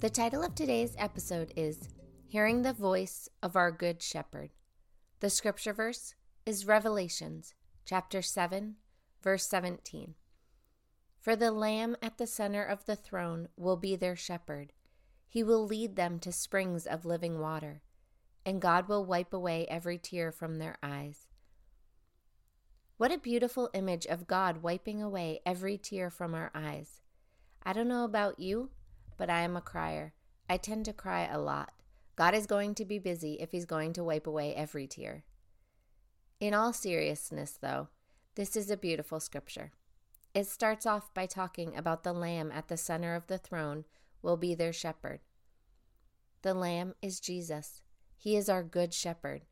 The title of today's episode is Hearing the Voice of Our Good Shepherd. The scripture verse is Revelations chapter 7, verse 17. For the Lamb at the center of the throne will be their shepherd. He will lead them to springs of living water, and God will wipe away every tear from their eyes. What a beautiful image of God wiping away every tear from our eyes. I don't know about you, but I am a crier. I tend to cry a lot. God is going to be busy if He's going to wipe away every tear. In all seriousness, though, this is a beautiful scripture. It starts off by talking about the Lamb at the center of the throne will be their shepherd. The Lamb is Jesus. He is our good shepherd.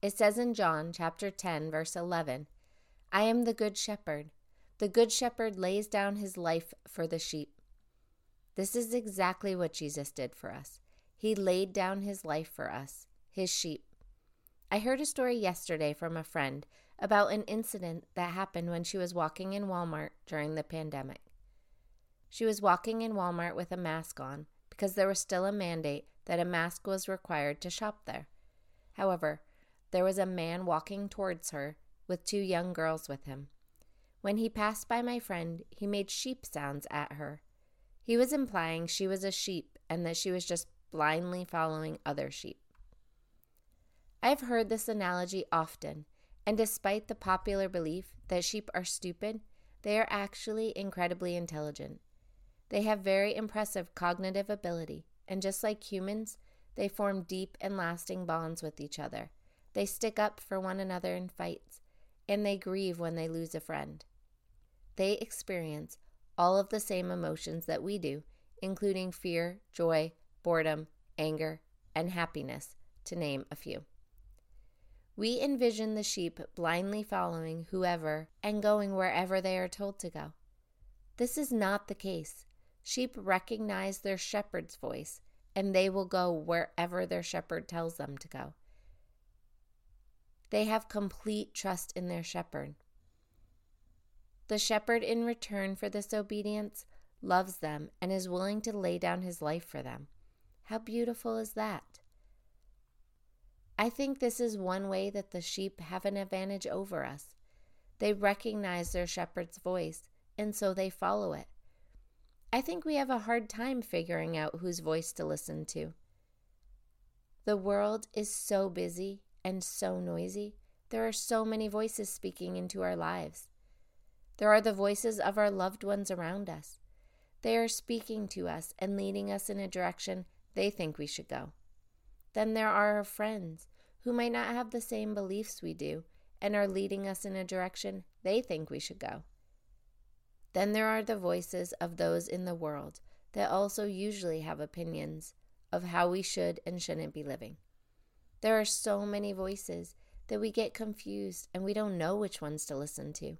It says in John chapter 10 verse 11, I am the good shepherd. The good shepherd lays down his life for the sheep. This is exactly what Jesus did for us. He laid down his life for us, his sheep. I heard a story yesterday from a friend about an incident that happened when she was walking in Walmart during the pandemic. She was walking in Walmart with a mask on because there was still a mandate that a mask was required to shop there. However, there was a man walking towards her with two young girls with him. When he passed by my friend, he made sheep sounds at her. He was implying she was a sheep and that she was just blindly following other sheep. I've heard this analogy often, and despite the popular belief that sheep are stupid, they are actually incredibly intelligent. They have very impressive cognitive ability, and just like humans, they form deep and lasting bonds with each other. They stick up for one another in fights, and they grieve when they lose a friend. They experience all of the same emotions that we do, including fear, joy, boredom, anger, and happiness, to name a few. We envision the sheep blindly following whoever and going wherever they are told to go. This is not the case. Sheep recognize their shepherd's voice, and they will go wherever their shepherd tells them to go. They have complete trust in their shepherd. The shepherd, in return for this obedience, loves them and is willing to lay down his life for them. How beautiful is that? I think this is one way that the sheep have an advantage over us. They recognize their shepherd's voice, and so they follow it. I think we have a hard time figuring out whose voice to listen to. The world is so busy and so noisy. There are so many voices speaking into our lives. There are the voices of our loved ones around us. They are speaking to us and leading us in a direction they think we should go. Then there are our friends who might not have the same beliefs we do and are leading us in a direction they think we should go. Then there are the voices of those in the world that also usually have opinions of how we should and shouldn't be living. There are so many voices that we get confused and we don't know which ones to listen to.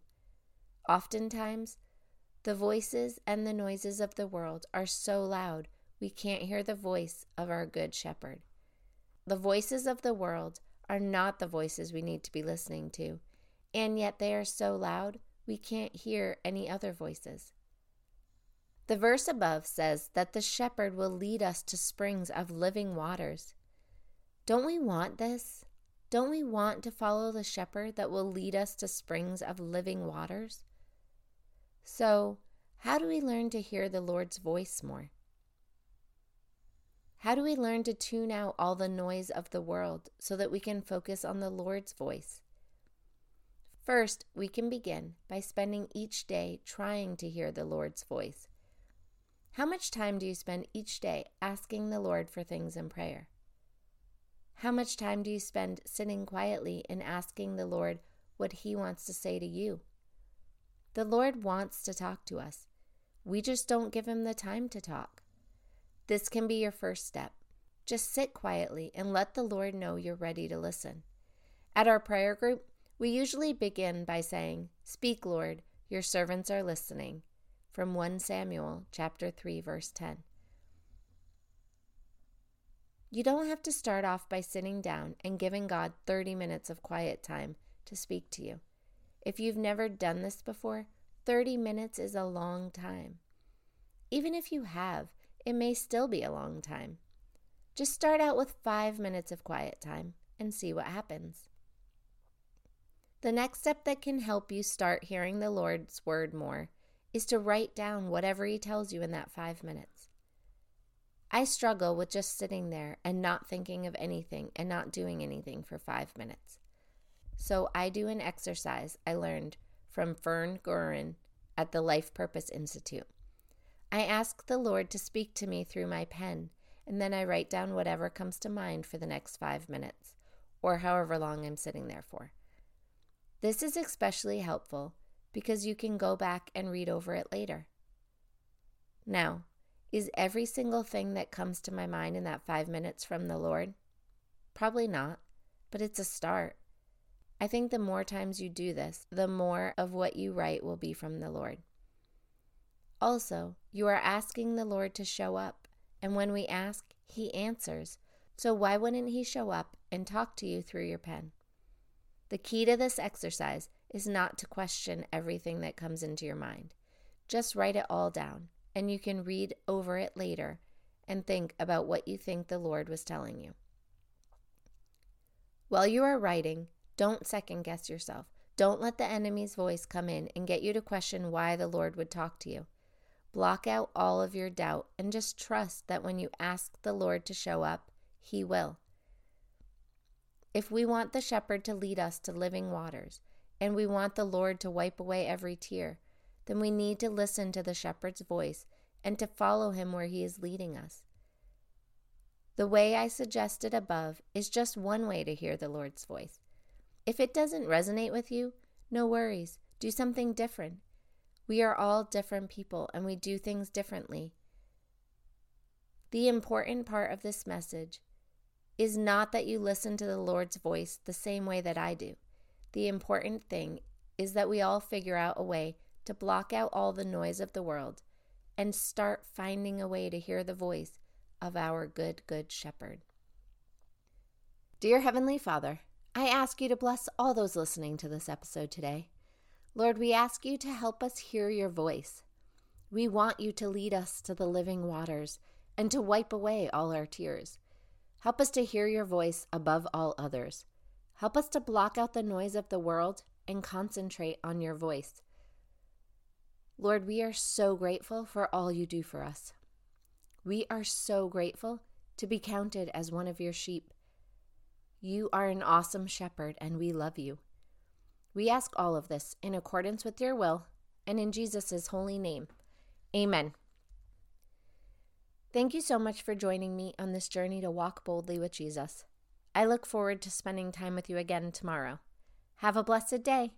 Oftentimes, the voices and the noises of the world are so loud we can't hear the voice of our Good Shepherd. The voices of the world are not the voices we need to be listening to, and yet they are so loud we can't hear any other voices. The verse above says that the shepherd will lead us to springs of living waters. Don't we want this? Don't we want to follow the shepherd that will lead us to springs of living waters? So, how do we learn to hear the Lord's voice more? How do we learn to tune out all the noise of the world so that we can focus on the Lord's voice? First, we can begin by spending each day trying to hear the Lord's voice. How much time do you spend each day asking the Lord for things in prayer? How much time do you spend sitting quietly and asking the Lord what He wants to say to you? The Lord wants to talk to us. We just don't give him the time to talk. This can be your first step. Just sit quietly and let the Lord know you're ready to listen. At our prayer group, we usually begin by saying, Speak, Lord, your servants are listening, from 1 Samuel chapter 3 verse 10. You don't have to start off by sitting down and giving God 30 minutes of quiet time to speak to you. If you've never done this before, 30 minutes is a long time. Even if you have, it may still be a long time. Just start out with five minutes of quiet time and see what happens. The next step that can help you start hearing the Lord's word more is to write down whatever He tells you in that five minutes. I struggle with just sitting there and not thinking of anything and not doing anything for five minutes. So I do an exercise I learned from Fern Gorin at the Life Purpose Institute. I ask the Lord to speak to me through my pen, and then I write down whatever comes to mind for the next five minutes, or however long I'm sitting there for. This is especially helpful because you can go back and read over it later. Now, is every single thing that comes to my mind in that five minutes from the Lord? Probably not, but it's a start. I think the more times you do this, the more of what you write will be from the Lord. Also, you are asking the Lord to show up, and when we ask, He answers. So why wouldn't He show up and talk to you through your pen? The key to this exercise is not to question everything that comes into your mind. Just write it all down, and you can read over it later and think about what you think the Lord was telling you. While you are writing, don't second guess yourself. Don't let the enemy's voice come in and get you to question why the Lord would talk to you. Block out all of your doubt and just trust that when you ask the Lord to show up, He will. If we want the shepherd to lead us to living waters, and we want the Lord to wipe away every tear, then we need to listen to the shepherd's voice and to follow him where he is leading us. The way I suggested above is just one way to hear the Lord's voice. If it doesn't resonate with you, no worries. Do something different. We are all different people and we do things differently. The important part of this message is not that you listen to the Lord's voice the same way that I do. The important thing is that we all figure out a way to block out all the noise of the world and start finding a way to hear the voice of our good, good shepherd. Dear Heavenly Father, I ask you to bless all those listening to this episode today. Lord, we ask you to help us hear your voice. We want you to lead us to the living waters and to wipe away all our tears. Help us to hear your voice above all others. Help us to block out the noise of the world and concentrate on your voice. Lord, we are so grateful for all you do for us. We are so grateful to be counted as one of your sheep. You are an awesome shepherd, and we love you. We ask all of this in accordance with your will and in Jesus' holy name. Amen. Thank you so much for joining me on this journey to walk boldly with Jesus. I look forward to spending time with you again tomorrow. Have a blessed day.